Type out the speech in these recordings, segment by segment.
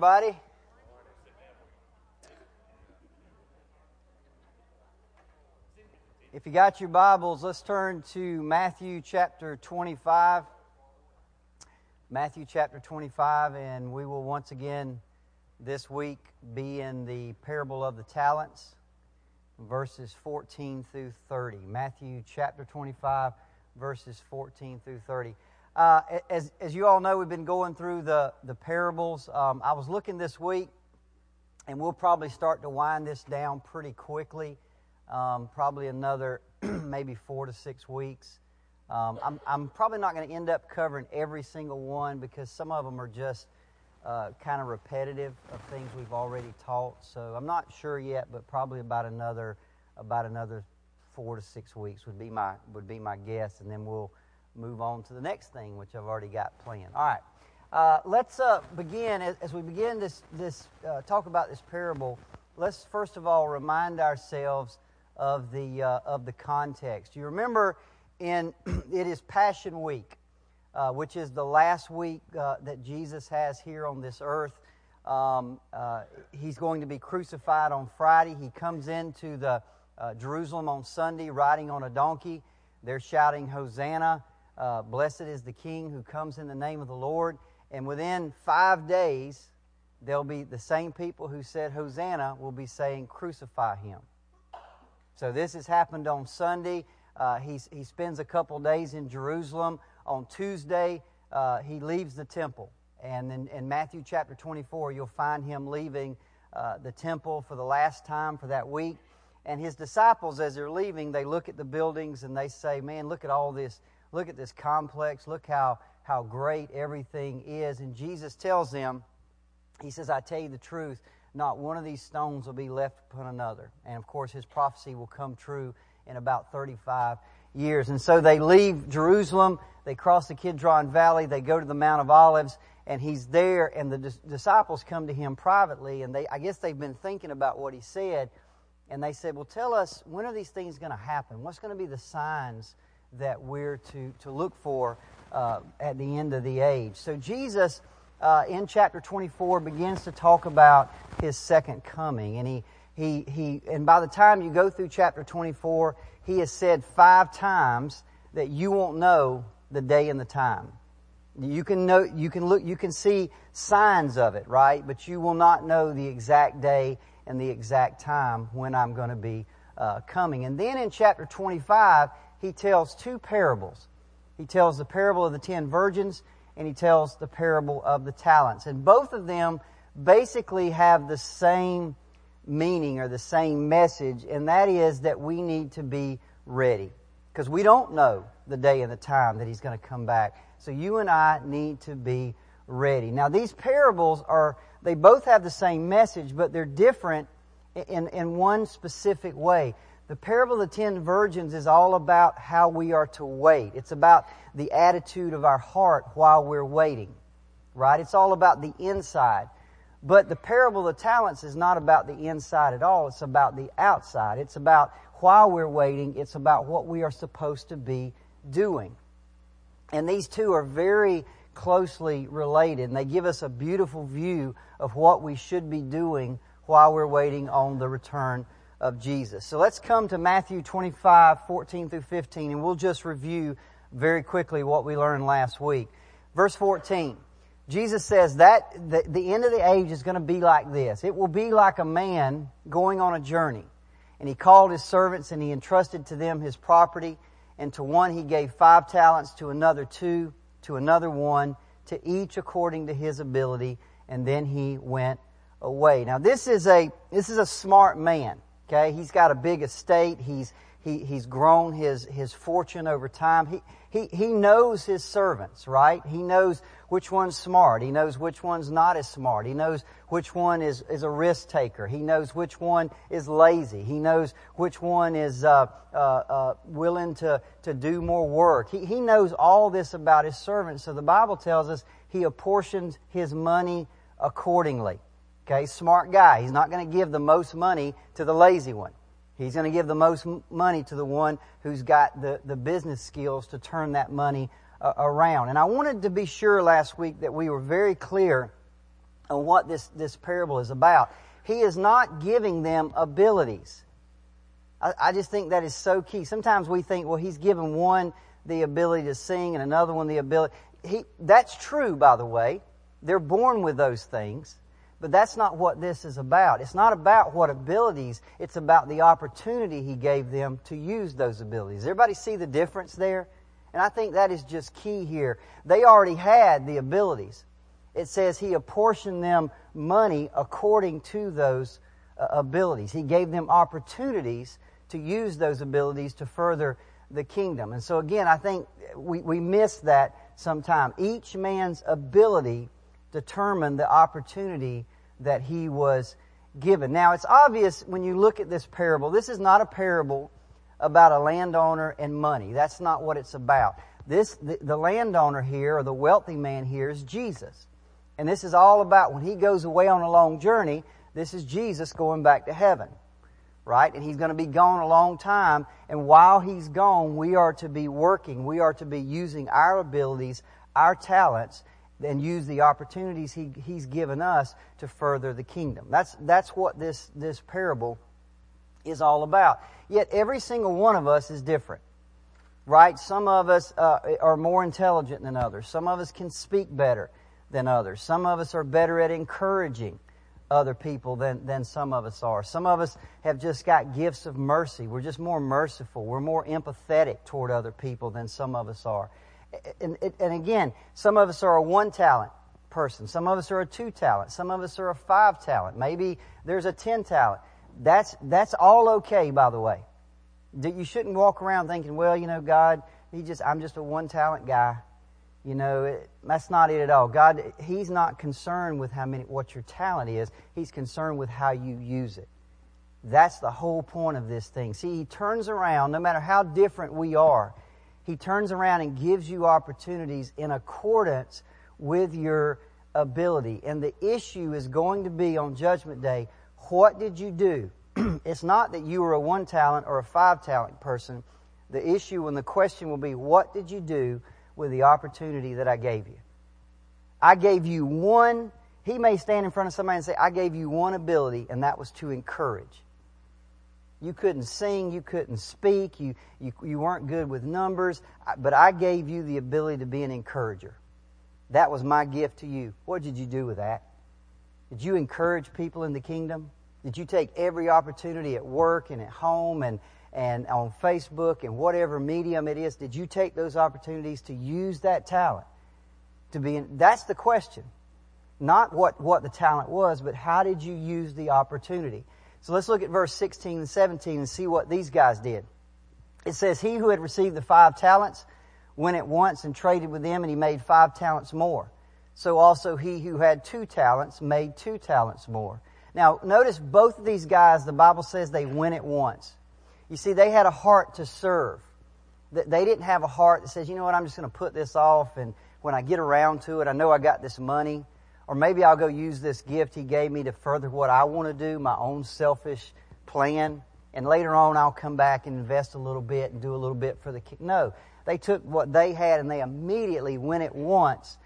everybody. If you got your Bibles, let's turn to Matthew chapter 25. Matthew chapter 25, and we will once again this week be in the parable of the talents, verses 14 through 30. Matthew chapter 25, verses 14 through 30. Uh, as, as you all know, we've been going through the, the parables. Um, I was looking this week, and we'll probably start to wind this down pretty quickly um, probably another maybe four to six weeks. Um, I'm, I'm, probably not going to end up covering every single one because some of them are just uh, kind of repetitive of things we've already taught. So I'm not sure yet, but probably about another about another four to six weeks would be my would be my guess, and then we'll move on to the next thing, which I've already got planned. All right, uh, let's uh, begin as, we begin this this uh, talk about this parable. Let's first of all remind ourselves of the, uh, of the context. You remember in it is Passion Week, uh, which is the last week uh, that Jesus has here on this earth. Um, he's going to be crucified on Friday. He comes into the Jerusalem on Sunday riding on a donkey. They're shouting, Hosanna! Uh, blessed is the King who comes in the name of the Lord. And within five days, there'll be the same people who said Hosanna will be saying, Crucify him. So this has happened on Sunday. Uh, he spends a couple days in Jerusalem. On Tuesday, uh, he leaves the temple. And in, in, Matthew chapter 24, you'll find him leaving uh, the temple for the last time for that week. And his disciples, as they're leaving, they look at the buildings and they say, Man, look at all this. Look at this complex. Look how, how great everything is. And Jesus tells them, He says, I tell you the truth not one of these stones will be left upon another. And of course, his prophecy will come true in about 35 years. And so they leave Jerusalem, they cross the Kidron Valley, they go to the Mount of Olives, and he's there, and the disciples come to him privately, and they, I guess they've been thinking about what he said, and they said, Well, tell us, when are these things going to happen? What's going to be the signs that we're to, to look for uh, at the end of the age? So Jesus uh, in chapter 24 begins to talk about his second coming. And he, he, he, and by the time you go through chapter 24, he has said five times that you won't know the day and the time. You can know, you can look, you can see signs of it, right? But you will not know the exact day and the exact time when I'm going to be uh, coming. And then in chapter 25, he tells two parables. He tells the parable of the ten virgins and he tells the parable of the talents. And both of them basically have the same meaning or the same message, and that is that we need to be ready. Because we don't know the day and the time that he's going to come back. So you and I need to be ready. Now, these parables are, they both have the same message, but they're different in, in one specific way. The parable of the ten virgins is all about how we are to wait. It's about the attitude of our heart while we're waiting, right? It's all about the inside. But the parable of the talents is not about the inside at all. It's about the outside. It's about while we're waiting, it's about what we are supposed to be doing. And these two are very closely related, and they give us a beautiful view of what we should be doing while we're waiting on the return of Jesus. So let's come to Matthew 25, 14 through 15, and we'll just review very quickly what we learned last week. Verse 14. Jesus says that the, the end of the age is going to be like this. It will be like a man going on a journey. And he called his servants and he entrusted to them his property. And to one he gave five talents, to another two, to another one, to each according to his ability. And then he went away. Now this is a, this is a smart man. Okay, he's got a big estate. He's he, he's grown his, his fortune over time. He, he, he knows his servants, right? He knows which one's smart. He knows which one's not as smart. He knows which one is, is a risk taker. He knows which one is lazy. He knows which one is uh, uh, uh, willing to, to do more work. He, he knows all this about his servants. So the Bible tells us he apportions his money accordingly. Okay, smart guy. He's not going to give the most money to the lazy one. He's going to give the most money to the one who's got the, the business skills to turn that money uh, around. And I wanted to be sure last week that we were very clear on what this, this parable is about. He is not giving them abilities. I, I just think that is so key. Sometimes we think, well, he's given one the ability to sing and another one the ability. He, that's true, by the way. They're born with those things. But that's not what this is about. It's not about what abilities, it's about the opportunity he gave them to use those abilities. Everybody see the difference there? And I think that is just key here. They already had the abilities. It says he apportioned them money according to those uh, abilities. He gave them opportunities to use those abilities to further the kingdom. And so again, I think we, we miss that sometime. Each man's ability determined the opportunity that he was given. Now, it's obvious when you look at this parable, this is not a parable about a landowner and money. That's not what it's about. This, the, the landowner here, or the wealthy man here, is Jesus. And this is all about when he goes away on a long journey, this is Jesus going back to heaven. Right? And he's going to be gone a long time. And while he's gone, we are to be working. We are to be using our abilities, our talents, and use the opportunities he, he's given us to further the kingdom. That's, that's what this, this parable is all about. Yet every single one of us is different. Right? Some of us uh, are more intelligent than others. Some of us can speak better than others. Some of us are better at encouraging other people than, than some of us are. Some of us have just got gifts of mercy. We're just more merciful. We're more empathetic toward other people than some of us are. And, and again, some of us are a one talent person. Some of us are a two talent. Some of us are a five talent. Maybe there's a ten talent. That's, that's all okay, by the way. You shouldn't walk around thinking, well, you know, God, he just, I'm just a one talent guy. You know, it, that's not it at all. God, He's not concerned with how many, what your talent is. He's concerned with how you use it. That's the whole point of this thing. See, He turns around, no matter how different we are, he turns around and gives you opportunities in accordance with your ability. And the issue is going to be on Judgment Day what did you do? it's not that you were a one talent or a five talent person. The issue and the question will be what did you do with the opportunity that I gave you? I gave you one. He may stand in front of somebody and say, I gave you one ability, and that was to encourage. You couldn't sing, you couldn't speak, you, you, you weren't good with numbers, but I gave you the ability to be an encourager. That was my gift to you. What did you do with that? Did you encourage people in the kingdom? Did you take every opportunity at work and at home and, and on Facebook and whatever medium it is? Did you take those opportunities to use that talent? To be in, that's the question. Not what, what the talent was, but how did you use the opportunity? So let's look at verse 16 and 17 and see what these guys did. It says, He who had received the five talents went at once and traded with them, and he made five talents more. So also he who had two talents made two talents more. Now, notice both of these guys, the Bible says they went at once. You see, they had a heart to serve. They didn't have a heart that says, you know what, I'm just going to put this off, and when I get around to it, I know I got this money. Or maybe I'll go use this gift he gave me to further what I want to do, my own selfish plan. And later on, I'll come back and invest a little bit and do a little bit for the kid. No. They took what they had and they immediately went at once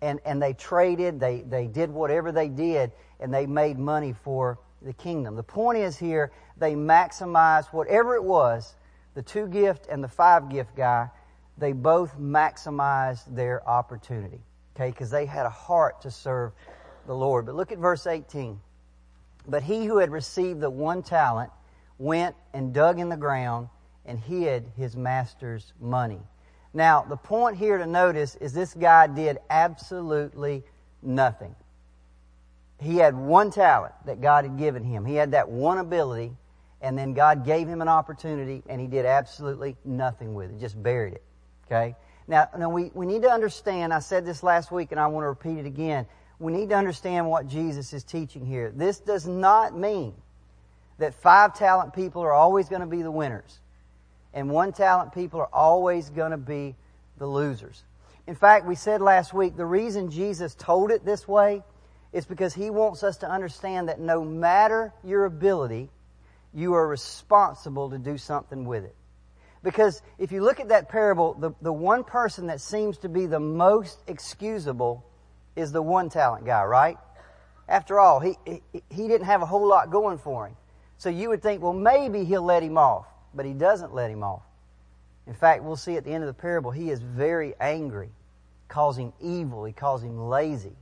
and, and they traded, they, they did whatever they did, and they made money for the kingdom. The point is here, they maximized whatever it was, the two gift and the five gift guy, they both maximized their opportunity. Okay, because they had a heart to serve the Lord. But look at verse 18. But he who had received the one talent went and dug in the ground and hid his master's money. Now, the point here to notice is this guy did absolutely nothing. He had one talent that God had given him. He had that one ability, and then God gave him an opportunity, and he did absolutely nothing with it. Just buried it. Okay? Now, now we, we need to understand, I said this last week and I want to repeat it again. We need to understand what Jesus is teaching here. This does not mean that five talent people are always going to be the winners and one talent people are always going to be the losers. In fact, we said last week the reason Jesus told it this way is because he wants us to understand that no matter your ability, you are responsible to do something with it. Because if you look at that parable, the, the one person that seems to be the most excusable is the one talent guy, right? After all, he, he, he didn't have a whole lot going for him. So you would think, well, maybe he'll let him off. But he doesn't let him off. In fact, we'll see at the end of the parable, he is very angry, him evil, he calls him lazy.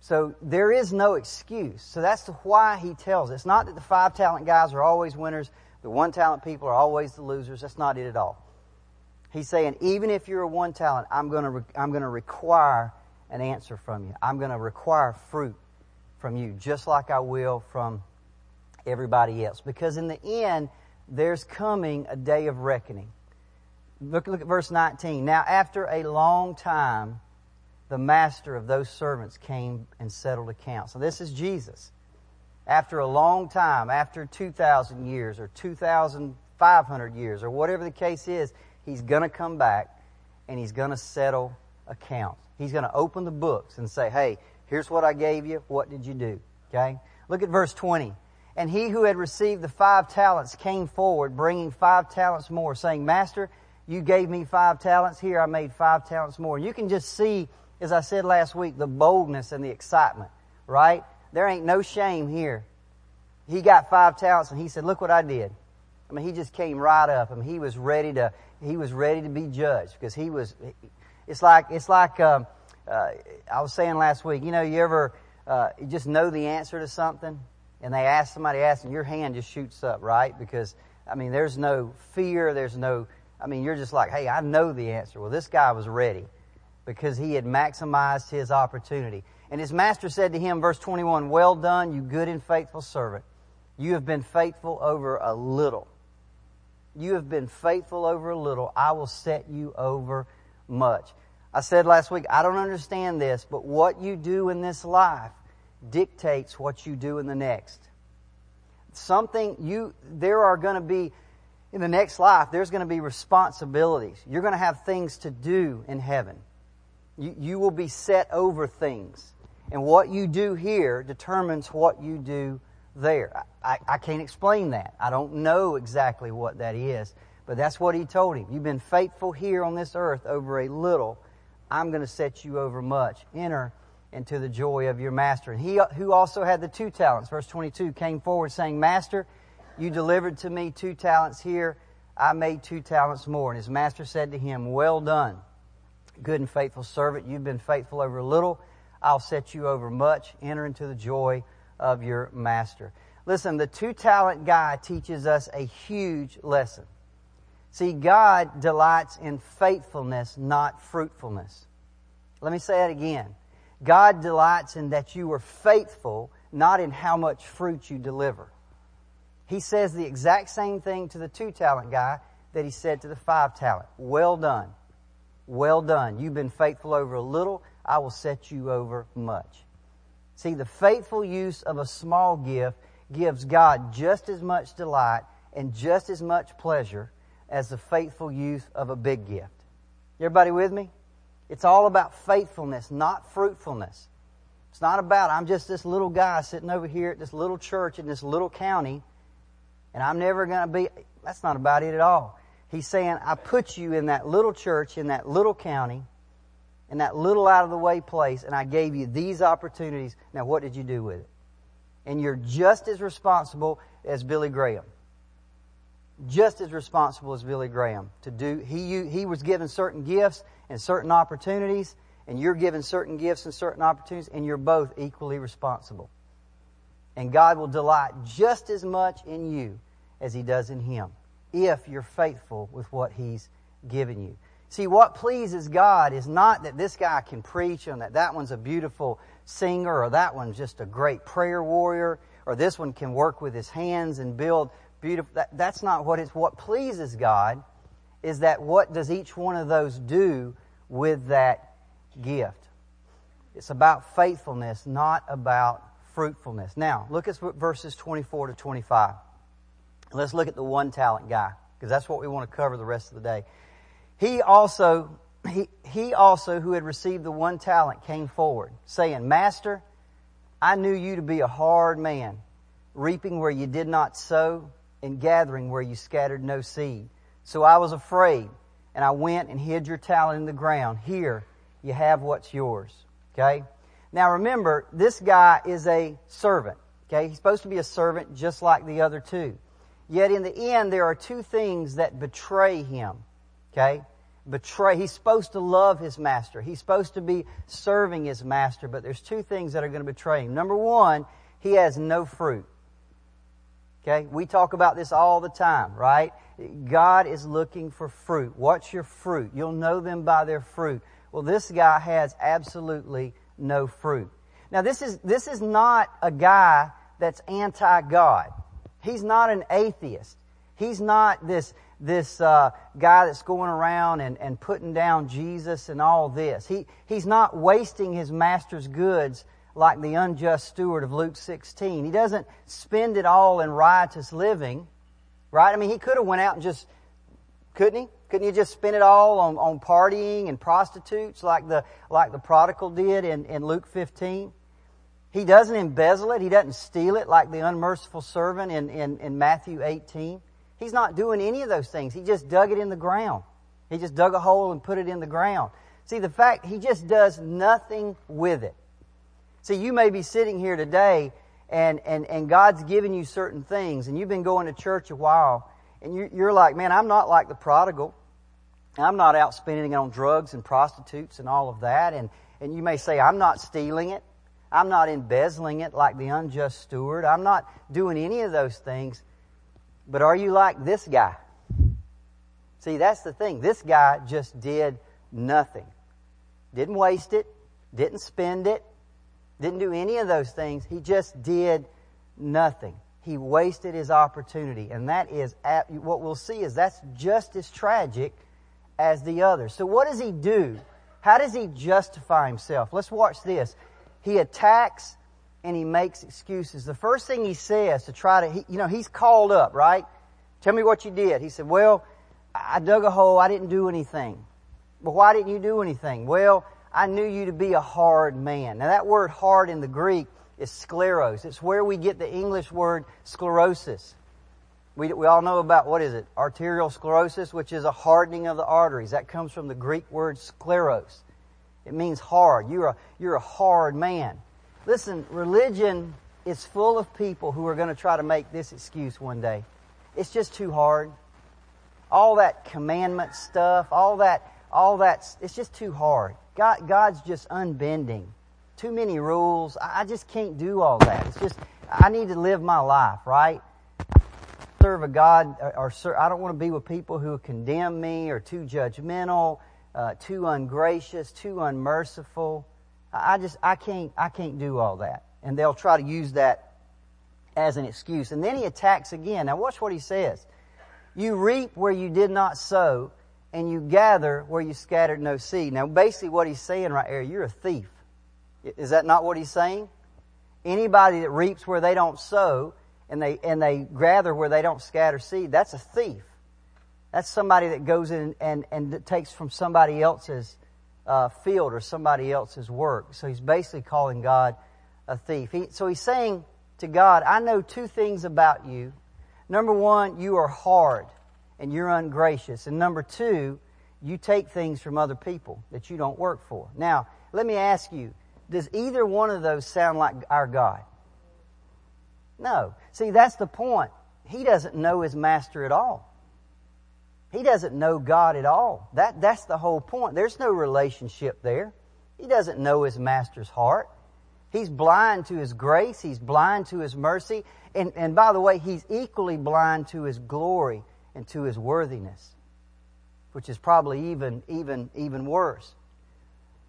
So there is no excuse. So that's why he tells. It's not that the five talent guys are always winners, the one talent people are always the losers. That's not it at all. He's saying, even if you're a one talent, I'm going to, I'm going to require an answer from you. I'm going to require fruit from you, just like I will from everybody else. Because in the end, there's coming a day of reckoning. Look, look at verse 19. Now, after a long time, the master of those servants came and settled accounts. So this is Jesus. After a long time, after 2,000 years or 2,500 years or whatever the case is, he's going to come back and he's going to settle accounts. He's going to open the books and say, hey, here's what I gave you. What did you do? Okay? Look at verse 20. And he who had received the five talents came forward, bringing five talents more, saying, Master, you gave me five talents. Here I made five talents more. And You can just see, as I said last week, the boldness and the excitement, right? There ain't no shame here. He got five talents and he said, look what I did. I mean, he just came right up. I mean, he was ready to, he was ready to be judged because he was, it's like, it's like, um, uh, I was saying last week, you know, you ever, uh, you just know the answer to something and they ask somebody asks and your hand just shoots up, right? Because, I mean, there's no fear, there's no, I mean, you're just like, hey, I know the answer. Well, this guy was ready because he had maximized his opportunity. And his master said to him, verse 21, Well done, you good and faithful servant. You have been faithful over a little. You have been faithful over a little. I will set you over much. I said last week, I don't understand this, but what you do in this life dictates what you do in the next. Something you, there are going to be, in the next life, there's going to be responsibilities. You're going to have things to do in heaven. You, you will be set over things. And what you do here determines what you do there. I, I can't explain that. I don't know exactly what that is, but that's what he told him. You've been faithful here on this earth over a little. I'm going to set you over much. Enter into the joy of your master. And he who also had the two talents, verse 22, came forward saying, Master, you delivered to me two talents here. I made two talents more. And his master said to him, Well done, good and faithful servant. You've been faithful over a little. I'll set you over much. Enter into the joy of your master. Listen, the two talent guy teaches us a huge lesson. See, God delights in faithfulness, not fruitfulness. Let me say that again. God delights in that you are faithful, not in how much fruit you deliver. He says the exact same thing to the two talent guy that he said to the five talent. Well done. Well done. You've been faithful over a little. I will set you over much. See, the faithful use of a small gift gives God just as much delight and just as much pleasure as the faithful use of a big gift. Everybody with me? It's all about faithfulness, not fruitfulness. It's not about, I'm just this little guy sitting over here at this little church in this little county, and I'm never going to be. That's not about it at all. He's saying, I put you in that little church, in that little county, in that little out of the way place, and I gave you these opportunities. Now, what did you do with it? And you're just as responsible as Billy Graham. Just as responsible as Billy Graham to do. He, he was given certain gifts and certain opportunities, and you're given certain gifts and certain opportunities, and you're both equally responsible. And God will delight just as much in you as He does in Him if you're faithful with what He's given you. See, what pleases God is not that this guy can preach and that that one's a beautiful singer or that one's just a great prayer warrior or this one can work with his hands and build beautiful. That, that's not what it's, what pleases God is that what does each one of those do with that gift? It's about faithfulness, not about fruitfulness. Now, look at verses 24 to 25. Let's look at the one talent guy, because that's what we want to cover the rest of the day. He also, he, he also who had received the one talent came forward, saying, Master, I knew you to be a hard man, reaping where you did not sow and gathering where you scattered no seed. So I was afraid, and I went and hid your talent in the ground. Here, you have what's yours. Okay? Now remember, this guy is a servant. Okay? He's supposed to be a servant just like the other two. Yet in the end, there are two things that betray him. Okay? Betray. He's supposed to love his master. He's supposed to be serving his master, but there's two things that are going to betray him. Number one, he has no fruit. Okay? We talk about this all the time, right? God is looking for fruit. What's your fruit? You'll know them by their fruit. Well, this guy has absolutely no fruit. Now, this is, this is not a guy that's anti-God. He's not an atheist. He's not this, this uh, guy that's going around and, and putting down Jesus and all this. He, he's not wasting his master's goods like the unjust steward of Luke 16. He doesn't spend it all in riotous living, right? I mean, he could have went out and just, couldn't he? Couldn't he just spend it all on, on partying and prostitutes like the, like the prodigal did in, in Luke 15? He doesn't embezzle it. He doesn't steal it like the unmerciful servant in, in, in Matthew 18. He's not doing any of those things. He just dug it in the ground. He just dug a hole and put it in the ground. See, the fact, he just does nothing with it. See, you may be sitting here today and, and, and God's given you certain things and you've been going to church a while and you, you're like, man, I'm not like the prodigal. I'm not out spending it on drugs and prostitutes and all of that. And, and you may say, I'm not stealing it. I'm not embezzling it like the unjust steward. I'm not doing any of those things. But are you like this guy? See, that's the thing. This guy just did nothing. Didn't waste it. Didn't spend it. Didn't do any of those things. He just did nothing. He wasted his opportunity. And that is, what we'll see is that's just as tragic as the other. So what does he do? How does he justify himself? Let's watch this. He attacks and he makes excuses. The first thing he says to try to, he, you know, he's called up, right? Tell me what you did. He said, well, I dug a hole. I didn't do anything. Well, why didn't you do anything? Well, I knew you to be a hard man. Now that word hard in the Greek is scleros. It's where we get the English word sclerosis. We, we all know about, what is it? Arterial sclerosis, which is a hardening of the arteries. That comes from the Greek word scleros. It means hard. You're a, you're a hard man. Listen, religion is full of people who are going to try to make this excuse one day. It's just too hard. All that commandment stuff, all that, all that, it's just too hard. God, God's just unbending. Too many rules. I just can't do all that. It's just, I need to live my life, right? Serve a God, or, or I don't want to be with people who condemn me or too judgmental, uh, too ungracious, too unmerciful. I just, I can't, I can't do all that. And they'll try to use that as an excuse. And then he attacks again. Now watch what he says. You reap where you did not sow, and you gather where you scattered no seed. Now, basically, what he's saying right there, you're a thief. Is that not what he's saying? Anybody that reaps where they don't sow and they and they gather where they don't scatter seed, that's a thief. That's somebody that goes in and and takes from somebody else's uh, field or somebody else's work. So he's basically calling God a thief. He, so he's saying to God, "I know two things about you. Number one, you are hard and you're ungracious. And number two, you take things from other people that you don't work for. Now, let me ask you, does either one of those sound like our God? No. See, that's the point. He doesn't know his master at all. He doesn't know God at all. That, that's the whole point. There's no relationship there. He doesn't know his master's heart. He's blind to his grace. He's blind to his mercy. And, and by the way, he's equally blind to his glory and to his worthiness, which is probably even, even, even worse.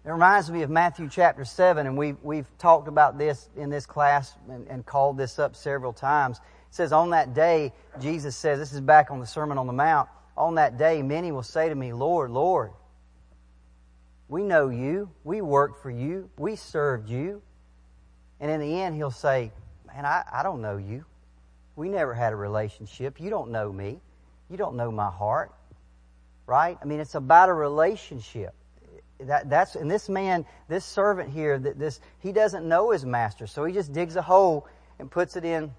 It reminds me of Matthew chapter 7, and we've, we've talked about this in this class and, and called this up several times. It says, On that day, Jesus says, this is back on the Sermon on the Mount, on that day, many will say to me, Lord, Lord, we know you, we worked for you, we served you. And in the end, he'll say, Man, I, I don't know you. We never had a relationship. You don't know me. You don't know my heart. Right? I mean, it's about a relationship. That, that's, and this man, this servant here, that this, he doesn't know his master, so he just digs a hole and puts it in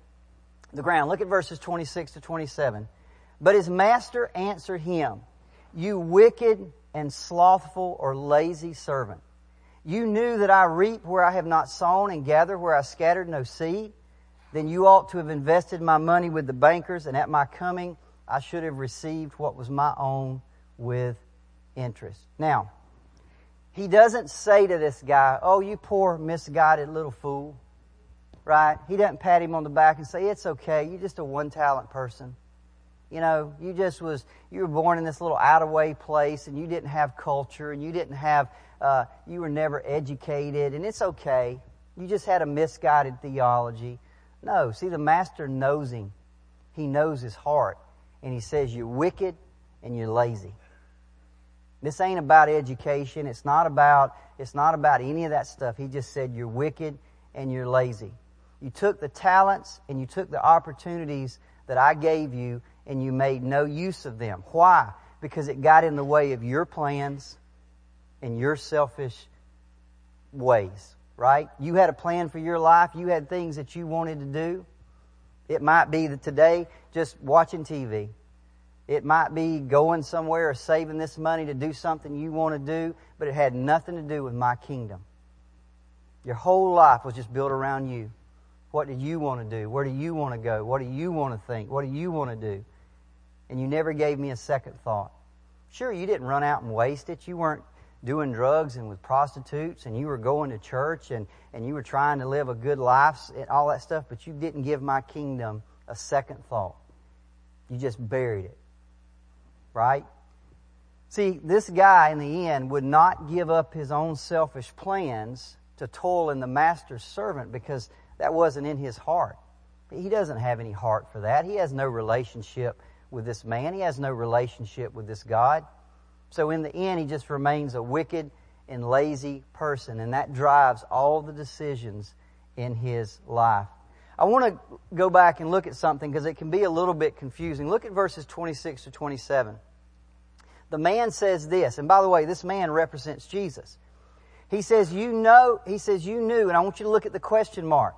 the ground. Look at verses 26 to 27. But his master answered him, You wicked and slothful or lazy servant. you knew that I reap where I have not sown and gather where I scattered no seed. Then you ought to have invested my money with the bankers, and at my coming I should have received what was my own with interest. Now, he doesn't say to this guy, Oh, you poor misguided little fool. Right? He doesn't pat him on the back and say, It's okay. You're just a one talent person. You know, you just was, you were born in this little out of way place and you didn't have culture and you didn't have, uh, you were never educated and it's okay. You just had a misguided theology. No, see, the master knows him. He knows his heart. And he says, You're wicked and you're lazy. This ain't about education. It's not about, it's not about any of that stuff. He just said you're wicked and you're lazy. You took the talents and you took the opportunities that I gave you and you made no use of them. Why? Because it got in the way of your plans and your selfish ways, right? You had a plan for your life. You had things that you wanted to do. It might be that today, just watching TV, it might be going somewhere or saving this money to do something you want to do, but it had nothing to do with my kingdom. Your whole life was just built around you. What do you want to do? Where do you want to go? What do you want to think? What do you want to do? And you never gave me a second thought. Sure, you didn't run out and waste it. You weren't doing drugs and with prostitutes and you were going to church and, and you were trying to live a good life and all that stuff, but you didn't give my kingdom a second thought. You just buried it right? See, this guy in the end would not give up his own selfish plans to toil in the master's servant because that wasn't in his heart. He doesn't have any heart for that. He has no relationship with this man. He has no relationship with this God. So in the end, he just remains a wicked and lazy person, and that drives all the decisions in his life. I want to go back and look at something because it can be a little bit confusing. Look at verses 26 to 27. The man says this, and by the way, this man represents Jesus. He says, You know, he says, You knew, and I want you to look at the question mark.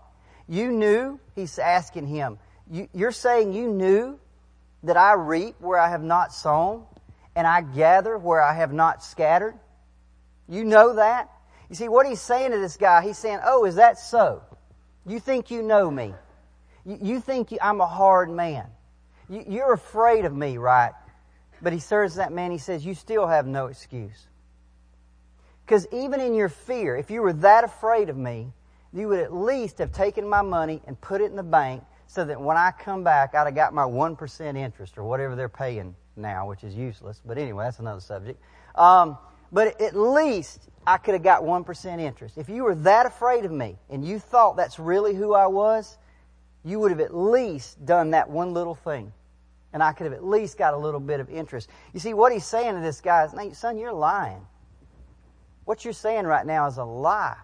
You knew, he's asking him, you, You're saying you knew that I reap where I have not sown, and I gather where I have not scattered? You know that? You see, what he's saying to this guy, he's saying, Oh, is that so? You think you know me. You, think I'm a hard man. you're afraid of me, right? But he serves that man, he says, You still have no excuse. Because even in your fear, if you were that afraid of me, you would at least have taken my money and put it in the bank so that when I come back, I'd have got my 1% interest or whatever they're paying now, which is useless. But anyway, that's another subject. Um, but at least I could have got 1% interest. If you were that afraid of me and you thought that's really who I was, you would have at least done that one little thing. And I could have at least got a little bit of interest. You see, what he's saying to this guy is, son, you're lying. What you're saying right now is a lie.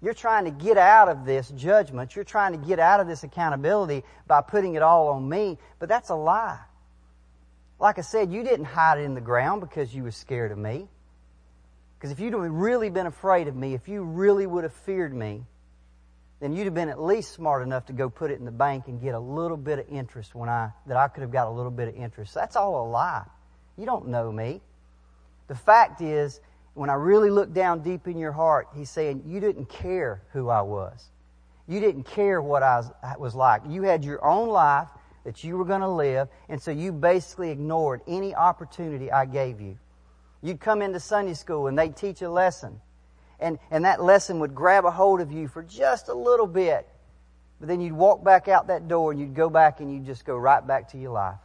You're trying to get out of this judgment. You're trying to get out of this accountability by putting it all on me, but that's a lie. Like I said, you didn't hide it in the ground because you were scared of me. Because if you'd really been afraid of me, if you really would have feared me, then you'd have been at least smart enough to go put it in the bank and get a little bit of interest when I that I could have got a little bit of interest. That's all a lie. You don't know me. The fact is, when I really look down deep in your heart, he's saying you didn't care who I was. You didn't care what I was, like. You had your own life that you were going to live, and so you basically ignored any opportunity I gave you. You'd come into Sunday school and they'd teach a lesson and, and that lesson would grab a hold of you for just a little bit. But then you'd walk back out that door and you'd go back and you'd just go right back to your life.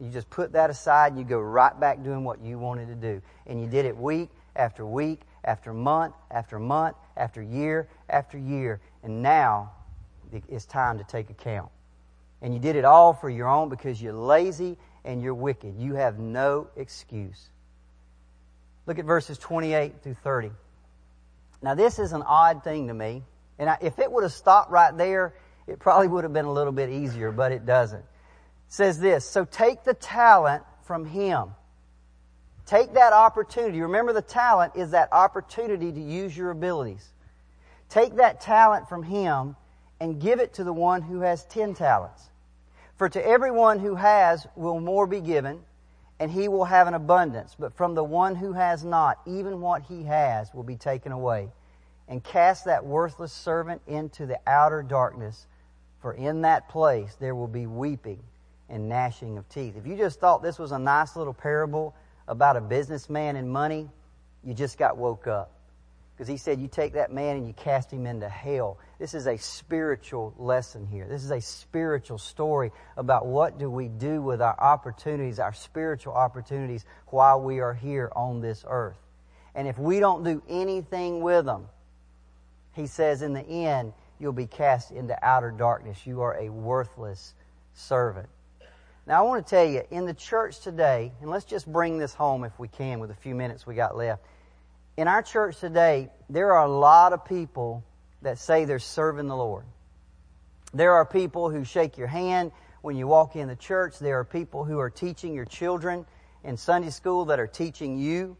You just put that aside and you go right back doing what you wanted to do. And you did it week after week, after month, after month, after year, after year. And now it's time to take account. And you did it all for your own because you're lazy and you're wicked. You have no excuse. Look at verses 28 through 30. Now, this is an odd thing to me. And I, if it would have stopped right there, it probably would have been a little bit easier, but it doesn't. It says this So take the talent from him. Take that opportunity. Remember, the talent is that opportunity to use your abilities. Take that talent from him and give it to the one who has ten talents. For to everyone who has will more be given, and he will have an abundance. But from the one who has not, even what he has will be taken away. and cast that worthless servant into the outer darkness, for in that place there will be weeping and gnashing of teeth. If you just thought this was a nice little parable about a businessman and money, you just got woke up. Because he said, You take that man and you cast him into hell. This is a spiritual lesson here. This is a spiritual story about what do we do with our opportunities, our spiritual opportunities, while we are here on this earth. And if we don't do anything with them, he says, in the end, you'll be cast into outer darkness. You are a worthless servant. Now, I want to tell you, in the church today, and let's just bring this home if we can with a few minutes we got left. In our church today, there are a lot of people that say they're serving the Lord. There are people who shake your hand when you walk in the church. There are people who are teaching your children in Sunday school that are teaching you.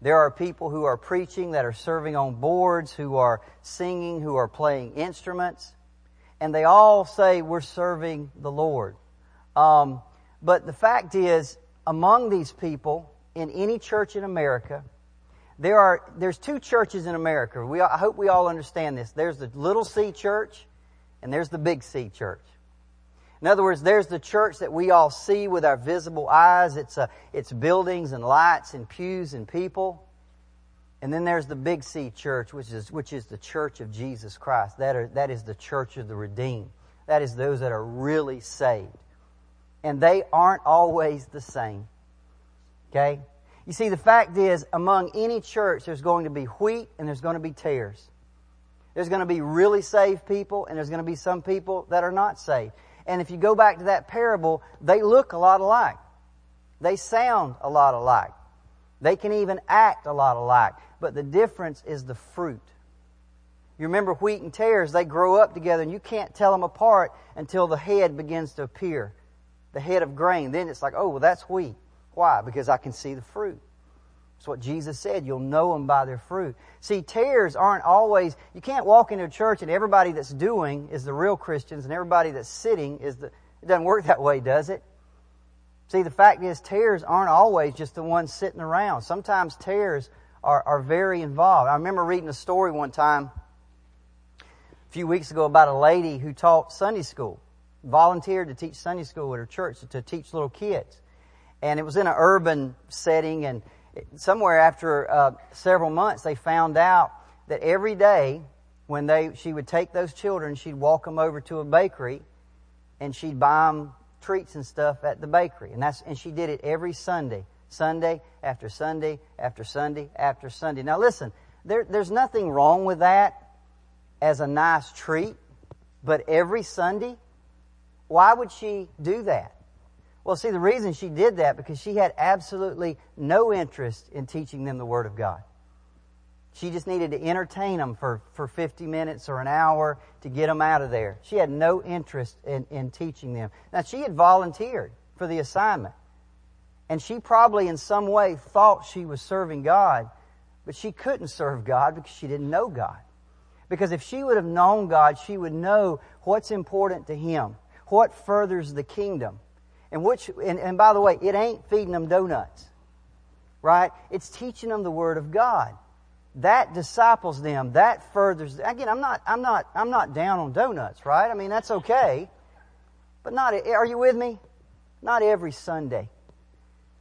There are people who are preaching that are serving on boards, who are singing, who are playing instruments. And they all say, we're serving the Lord. Um, but the fact is, among these people, in any church in America, there are there's two churches in America. We, I hope we all understand this. There's the little C church, and there's the big C church. In other words, there's the church that we all see with our visible eyes. It's a, uh, it's buildings and lights and pews and people. And then there's the big C church, which is which is the church of Jesus Christ. That are, that is the church of the redeemed. That is those that are really saved. And they aren't always the same. Okay? You see, the fact is, among any church, there's going to be wheat and there's going to be tares. There's going to be really saved people and there's going to be some people that are not saved. And if you go back to that parable, they look a lot alike. They sound a lot alike. They can even act a lot alike. But the difference is the fruit. You remember wheat and tares, they grow up together and you can't tell them apart until the head begins to appear. The head of grain. Then it's like, oh, well, that's wheat. Why? Because I can see the fruit. That's what Jesus said. You'll know them by their fruit. See, tares aren't always, you can't walk into a church and everybody that's doing is the real Christians and everybody that's sitting is the, it doesn't work that way, does it? See, the fact is, tares aren't always just the ones sitting around. Sometimes tares are, are very involved. I remember reading a story one time a few weeks ago about a lady who taught Sunday school, volunteered to teach Sunday school at her church, to teach little kids and it was in an urban setting. And somewhere after uh, several months, they found out that every day when they she would take those children, she'd walk them over to a bakery, and she'd buy them treats and stuff at the bakery. And that's and she did it every Sunday, Sunday after Sunday after Sunday after Sunday. Now listen, there, there's nothing wrong with that as a nice treat, but every Sunday, why would she do that? Well, see, the reason she did that because she had absolutely no interest in teaching them the Word of God. She just needed to entertain them for, for 50 minutes or an hour to get them out of there. She had no interest in, in teaching them. Now, she had volunteered for the assignment. And she probably in some way thought she was serving God, but she couldn't serve God because she didn't know God. Because if she would have known God, she would know what's important to Him, what furthers the kingdom. And which, and, and by the way, it ain't feeding them donuts. Right? It's teaching them the Word of God. That disciples them. That furthers, again, I'm not, I'm not, I'm not down on donuts, right? I mean, that's okay. But not, are you with me? Not every Sunday.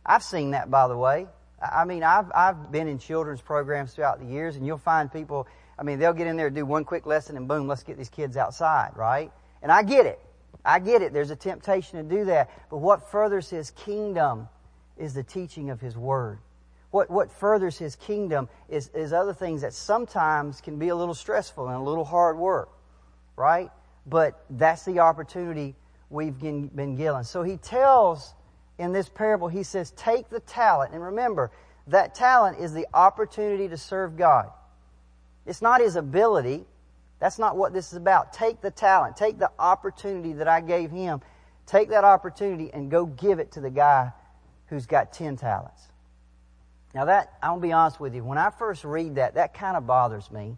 I've seen that, by the way. I mean, I've, I've been in children's programs throughout the years, and you'll find people, I mean, they'll get in there, do one quick lesson, and boom, let's get these kids outside, right? And I get it. I get it. There's a temptation to do that. But what furthers His kingdom is the teaching of His Word. What, what furthers His kingdom is, is other things that sometimes can be a little stressful and a little hard work, right? But that's the opportunity we've been given. So He tells in this parable, He says, take the talent. And remember, that talent is the opportunity to serve God. It's not His ability. That's not what this is about. Take the talent, take the opportunity that I gave him, take that opportunity and go give it to the guy who's got 10 talents. Now that, I'll be honest with you, when I first read that, that kind of bothers me.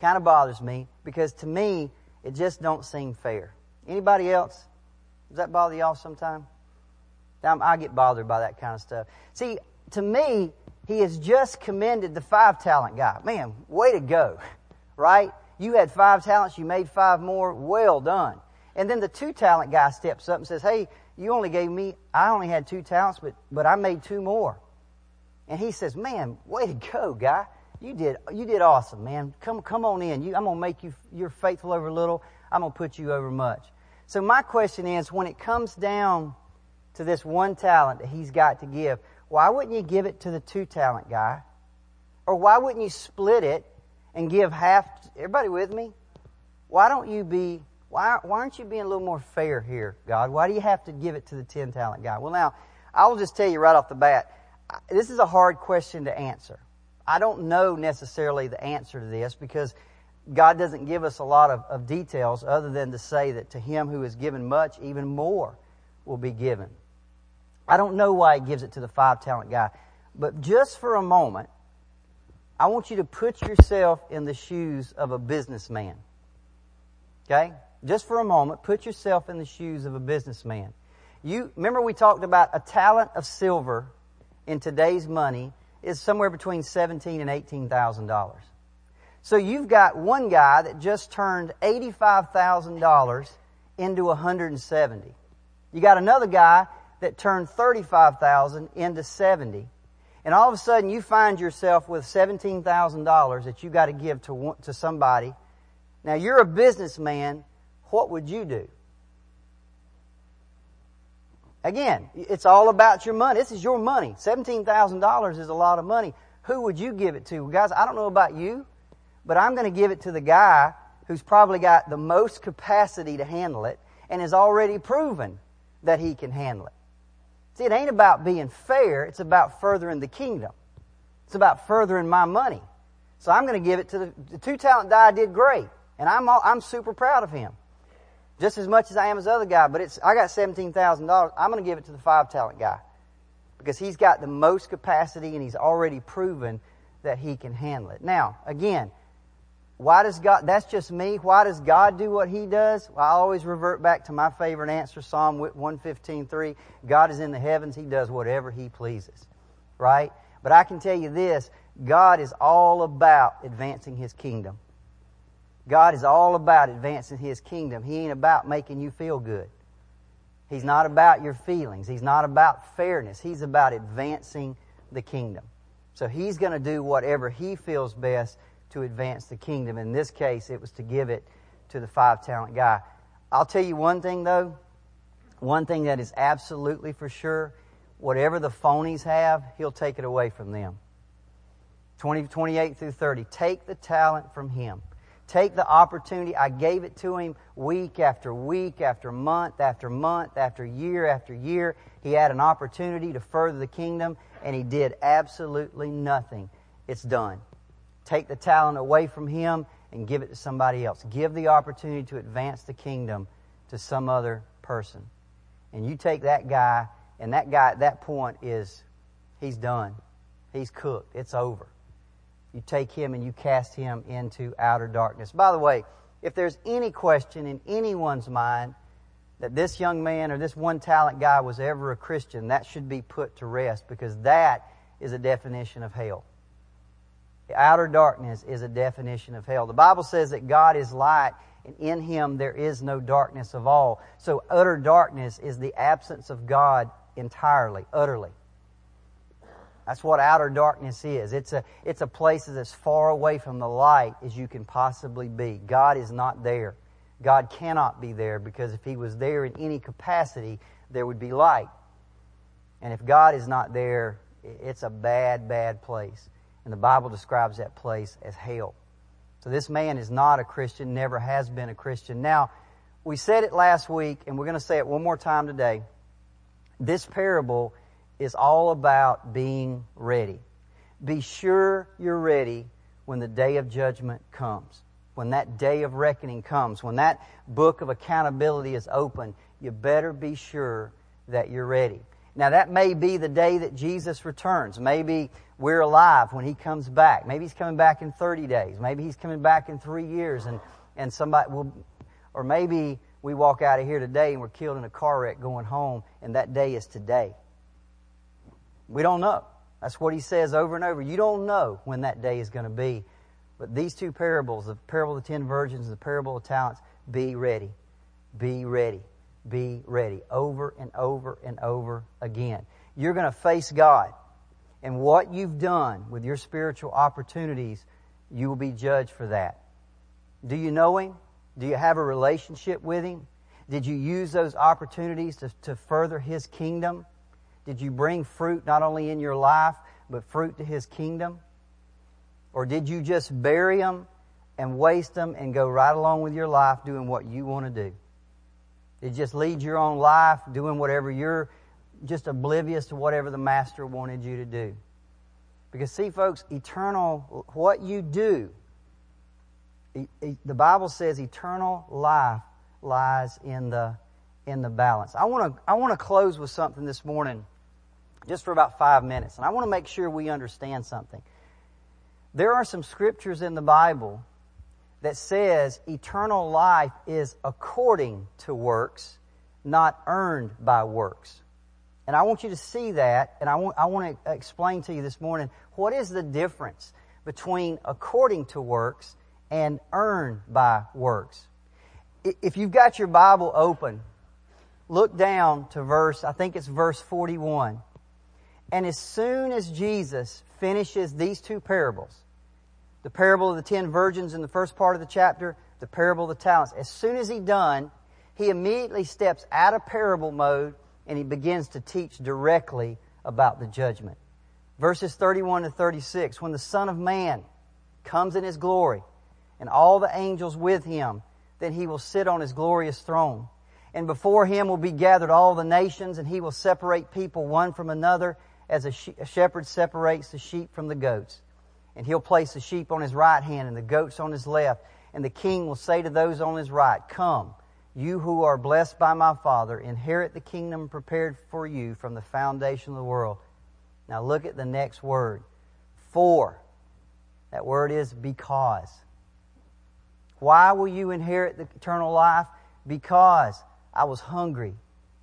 Kind of bothers me because to me, it just don't seem fair. Anybody else? Does that bother y'all sometime? I get bothered by that kind of stuff. See, to me, he has just commended the five talent guy. Man, way to go, right? You had five talents, you made five more, well done. And then the two talent guy steps up and says, Hey, you only gave me, I only had two talents, but, but I made two more. And he says, Man, way to go, guy. You did, you did awesome, man. Come, come on in. You, I'm going to make you, you're faithful over little. I'm going to put you over much. So my question is, when it comes down to this one talent that he's got to give, why wouldn't you give it to the two talent guy? Or why wouldn't you split it and give half? Everybody with me? Why don't you be, why, why aren't you being a little more fair here, God? Why do you have to give it to the 10 talent guy? Well, now, I will just tell you right off the bat, this is a hard question to answer. I don't know necessarily the answer to this because God doesn't give us a lot of, of details other than to say that to him who is given much, even more will be given. I don't know why he gives it to the five talent guy, but just for a moment, I want you to put yourself in the shoes of a businessman. Okay? Just for a moment, put yourself in the shoes of a businessman. You remember we talked about a talent of silver in today's money is somewhere between seventeen and eighteen thousand dollars. So you've got one guy that just turned eighty-five thousand dollars into one hundred and seventy. You got another guy that turned thirty-five thousand into seventy, and all of a sudden you find yourself with seventeen thousand dollars that you got to give to to somebody. Now you're a businessman. What would you do? Again, it's all about your money. This is your money. $17,000 is a lot of money. Who would you give it to? Guys, I don't know about you, but I'm going to give it to the guy who's probably got the most capacity to handle it and has already proven that he can handle it. See, it ain't about being fair. It's about furthering the kingdom. It's about furthering my money. So I'm going to give it to the, the two talent guy did great. And I'm, all, I'm super proud of him just as much as I am as other guy, but it's, I got $17,000. I'm going to give it to the five talent guy because he's got the most capacity and he's already proven that he can handle it. Now, again, why does God, that's just me. Why does God do what he does? Well, I always revert back to my favorite answer, Psalm 115.3. God is in the heavens. He does whatever he pleases. Right? But I can tell you this, God is all about advancing his kingdom. God is all about advancing His kingdom. He ain't about making you feel good. He's not about your feelings. He's not about fairness. He's about advancing the kingdom. So He's going to do whatever He feels best to advance the kingdom. In this case, it was to give it to the five talent guy. I'll tell you one thing though. One thing that is absolutely for sure. Whatever the phonies have, He'll take it away from them. 20, 28 through 30. Take the talent from Him take the opportunity. I gave it to him week after week, after month after month, after year after year. He had an opportunity to further the kingdom, and he did absolutely nothing. It's done. Take the talent away from him and give it to somebody else. Give the opportunity to advance the kingdom to some other person. And you take that guy, and that guy at that point is, he's done. He's cooked. It's over you take him and you cast him into outer darkness. By the way, if there's any question in anyone's mind that this young man or this one talent guy was ever a Christian, that should be put to rest because that is a definition of hell. Outer darkness is a definition of hell. The Bible says that God is light and in him there is no darkness of all. So utter darkness is the absence of God entirely, utterly. That's what outer darkness is. It's a, it's a place that's as far away from the light as you can possibly be. God is not there. God cannot be there because if He was there in any capacity, there would be light. And if God is not there, it's a bad, bad place. And the Bible describes that place as hell. So this man is not a Christian, never has been a Christian. Now, we said it last week, and we're going to say it one more time today. This parable is all about being ready. Be sure you're ready when the day of judgment comes. When that day of reckoning comes, when that book of accountability is open, you better be sure that you're ready. Now that may be the day that Jesus returns. Maybe we're alive when He comes back. Maybe He's coming back in 30 days. Maybe He's coming back in three years and, and somebody will, or maybe we walk out of here today and we're killed in a car wreck going home and that day is today. We don't know. That's what he says over and over. You don't know when that day is going to be. But these two parables, the parable of the ten virgins and the parable of talents, be ready. Be ready. Be ready. Over and over and over again. You're going to face God. And what you've done with your spiritual opportunities, you will be judged for that. Do you know Him? Do you have a relationship with Him? Did you use those opportunities to, to further His kingdom? Did you bring fruit not only in your life, but fruit to His kingdom? Or did you just bury them and waste them and go right along with your life doing what you want to do? You just leads your own life doing whatever you're just oblivious to whatever the Master wanted you to do? Because see, folks, eternal, what you do, the Bible says eternal life lies in the, in the balance. I want to, I want to close with something this morning just for about five minutes. And I want to make sure we understand something. There are some scriptures in the Bible that says eternal life is according to works, not earned by works. And I want you to see that, and I want, I want to explain to you this morning what is the difference between according to works and earned by works. If you've got your Bible open, look down to verse, I think it's verse 41. And as soon as Jesus finishes these two parables, the parable of the ten virgins in the first part of the chapter, the parable of the talents, as soon as he's done, he immediately steps out of parable mode and he begins to teach directly about the judgment. Verses 31 to 36, when the Son of Man comes in his glory and all the angels with him, then he will sit on his glorious throne. And before him will be gathered all the nations, and he will separate people one from another as a, a shepherd separates the sheep from the goats. And he'll place the sheep on his right hand and the goats on his left. And the king will say to those on his right, Come, you who are blessed by my Father, inherit the kingdom prepared for you from the foundation of the world. Now look at the next word. For. That word is because. Why will you inherit the eternal life? Because I was hungry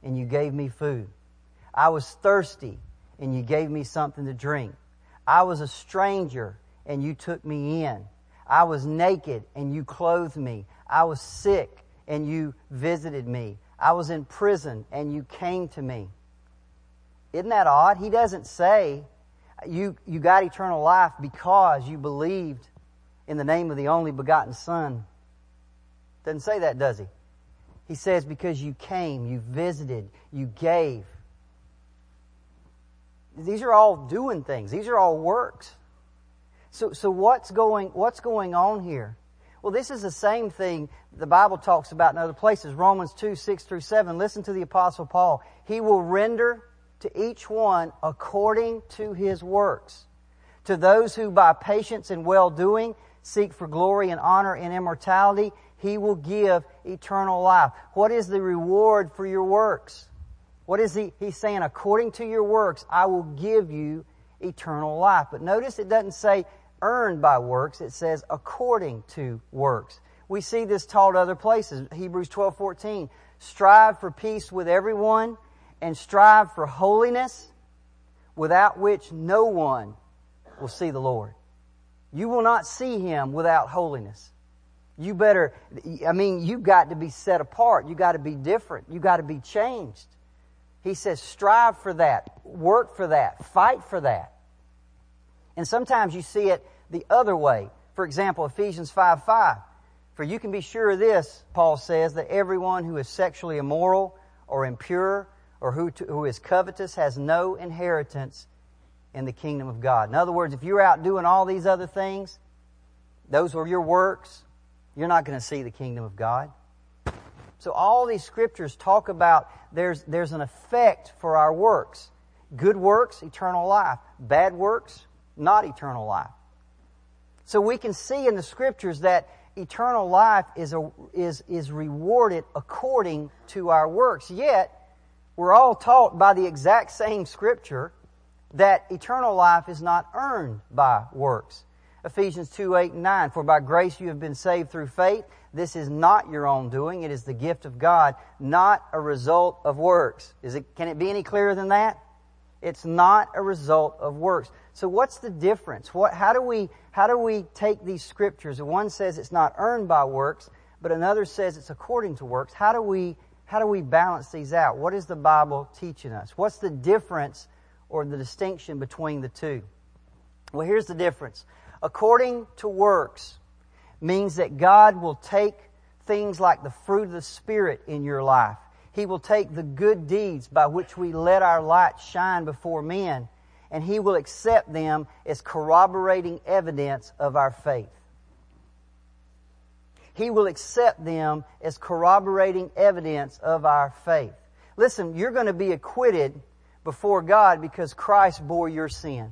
and you gave me food. I was thirsty and you gave me something to drink. I was a stranger and you took me in. I was naked and you clothed me. I was sick and you visited me. I was in prison and you came to me. Isn't that odd? He doesn't say you, you got eternal life because you believed in the name of the only begotten Son. Doesn't say that, does he? He says because you came, you visited, you gave. These are all doing things. These are all works. So, so what's going, what's going on here? Well, this is the same thing the Bible talks about in other places. Romans 2, 6 through 7. Listen to the apostle Paul. He will render to each one according to his works. To those who by patience and well-doing seek for glory and honor and immortality, he will give eternal life. What is the reward for your works? What is he? He's saying, according to your works, I will give you eternal life. But notice it doesn't say earned by works. It says according to works. We see this taught other places. Hebrews 12, 14. Strive for peace with everyone and strive for holiness without which no one will see the Lord. You will not see Him without holiness. You better, I mean, you've got to be set apart. You've got to be different. You've got to be changed. He says, strive for that, work for that, fight for that. And sometimes you see it the other way. For example, Ephesians 5 5. For you can be sure of this, Paul says, that everyone who is sexually immoral or impure or who, to, who is covetous has no inheritance in the kingdom of God. In other words, if you're out doing all these other things, those are your works, you're not going to see the kingdom of God. So all these scriptures talk about there's, there's an effect for our works. Good works, eternal life. Bad works, not eternal life. So we can see in the scriptures that eternal life is, a, is, is rewarded according to our works. Yet, we're all taught by the exact same scripture that eternal life is not earned by works. Ephesians 2, 8, and 9. For by grace you have been saved through faith. This is not your own doing. It is the gift of God, not a result of works. Is it, can it be any clearer than that? It's not a result of works. So what's the difference? What, how do we, how do we take these scriptures? One says it's not earned by works, but another says it's according to works. How do we, how do we balance these out? What is the Bible teaching us? What's the difference or the distinction between the two? Well, here's the difference. According to works means that God will take things like the fruit of the Spirit in your life. He will take the good deeds by which we let our light shine before men, and He will accept them as corroborating evidence of our faith. He will accept them as corroborating evidence of our faith. Listen, you're going to be acquitted before God because Christ bore your sin.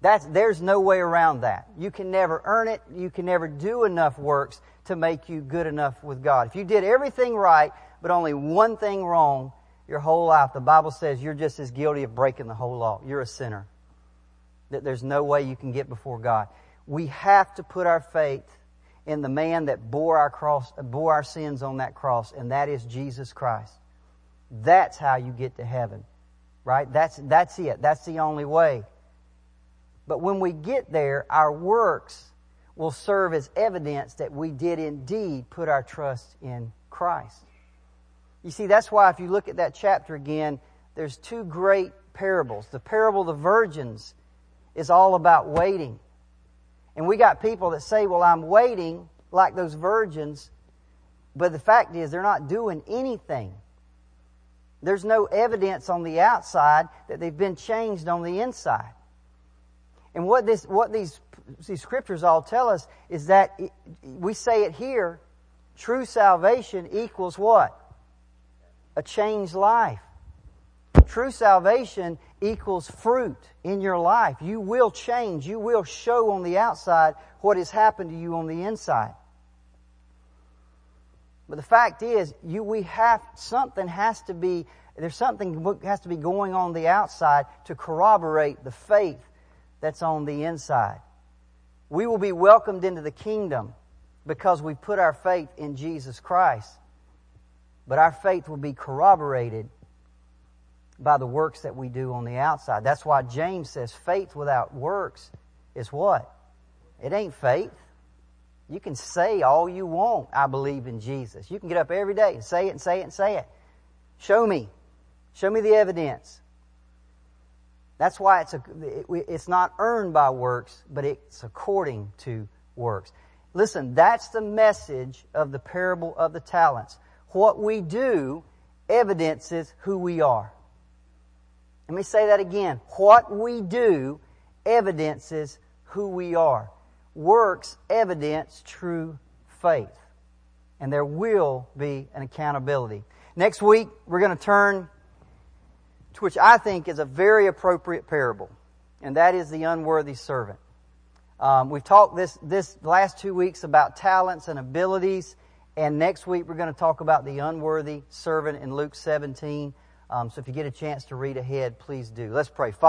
That's, there's no way around that. You can never earn it. You can never do enough works to make you good enough with God. If you did everything right, but only one thing wrong your whole life, the Bible says you're just as guilty of breaking the whole law. You're a sinner. That there's no way you can get before God. We have to put our faith in the man that bore our cross, bore our sins on that cross, and that is Jesus Christ. That's how you get to heaven. Right? That's, that's it. That's the only way. But when we get there, our works will serve as evidence that we did indeed put our trust in Christ. You see, that's why if you look at that chapter again, there's two great parables. The parable of the virgins is all about waiting. And we got people that say, well, I'm waiting like those virgins, but the fact is they're not doing anything. There's no evidence on the outside that they've been changed on the inside. And what this, what these, these scriptures all tell us is that it, we say it here, true salvation equals what? A changed life. True salvation equals fruit in your life. You will change. You will show on the outside what has happened to you on the inside. But the fact is, you, we have, something has to be, there's something has to be going on the outside to corroborate the faith that's on the inside. We will be welcomed into the kingdom because we put our faith in Jesus Christ. But our faith will be corroborated by the works that we do on the outside. That's why James says faith without works is what? It ain't faith. You can say all you want, I believe in Jesus. You can get up every day and say it and say it and say it. Show me. Show me the evidence. That's why it's, a, it's not earned by works, but it's according to works. Listen, that's the message of the parable of the talents. What we do evidences who we are. Let me say that again. What we do evidences who we are. Works evidence true faith. And there will be an accountability. Next week, we're going to turn which I think is a very appropriate parable, and that is the unworthy servant. Um, we've talked this this last two weeks about talents and abilities, and next week we're going to talk about the unworthy servant in Luke 17. Um, so if you get a chance to read ahead, please do. Let's pray. Father,